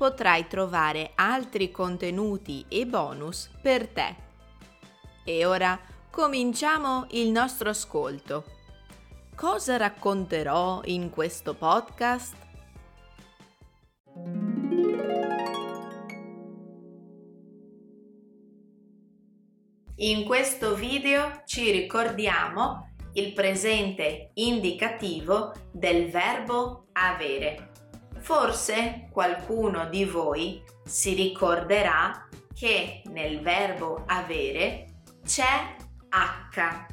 potrai trovare altri contenuti e bonus per te. E ora cominciamo il nostro ascolto. Cosa racconterò in questo podcast? In questo video ci ricordiamo il presente indicativo del verbo avere. Forse qualcuno di voi si ricorderà che nel verbo avere c'è H.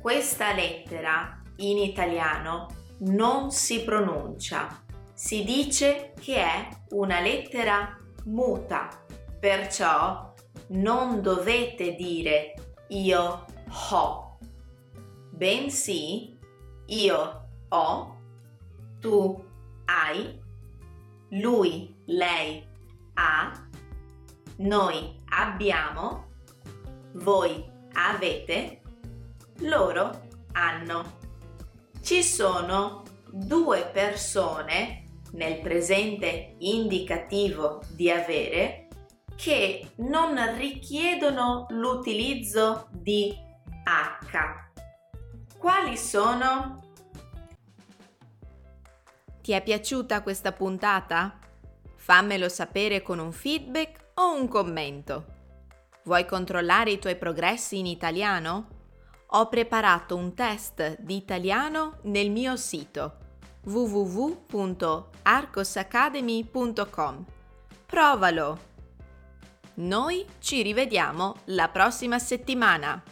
Questa lettera in italiano non si pronuncia, si dice che è una lettera muta, perciò non dovete dire io ho, bensì io ho, tu hai, lui, lei ha, noi abbiamo, voi avete, loro hanno. Ci sono due persone nel presente indicativo di avere che non richiedono l'utilizzo di H. Quali sono? Ti è piaciuta questa puntata? Fammelo sapere con un feedback o un commento. Vuoi controllare i tuoi progressi in italiano? Ho preparato un test di italiano nel mio sito www.arcosacademy.com. Provalo! Noi ci rivediamo la prossima settimana!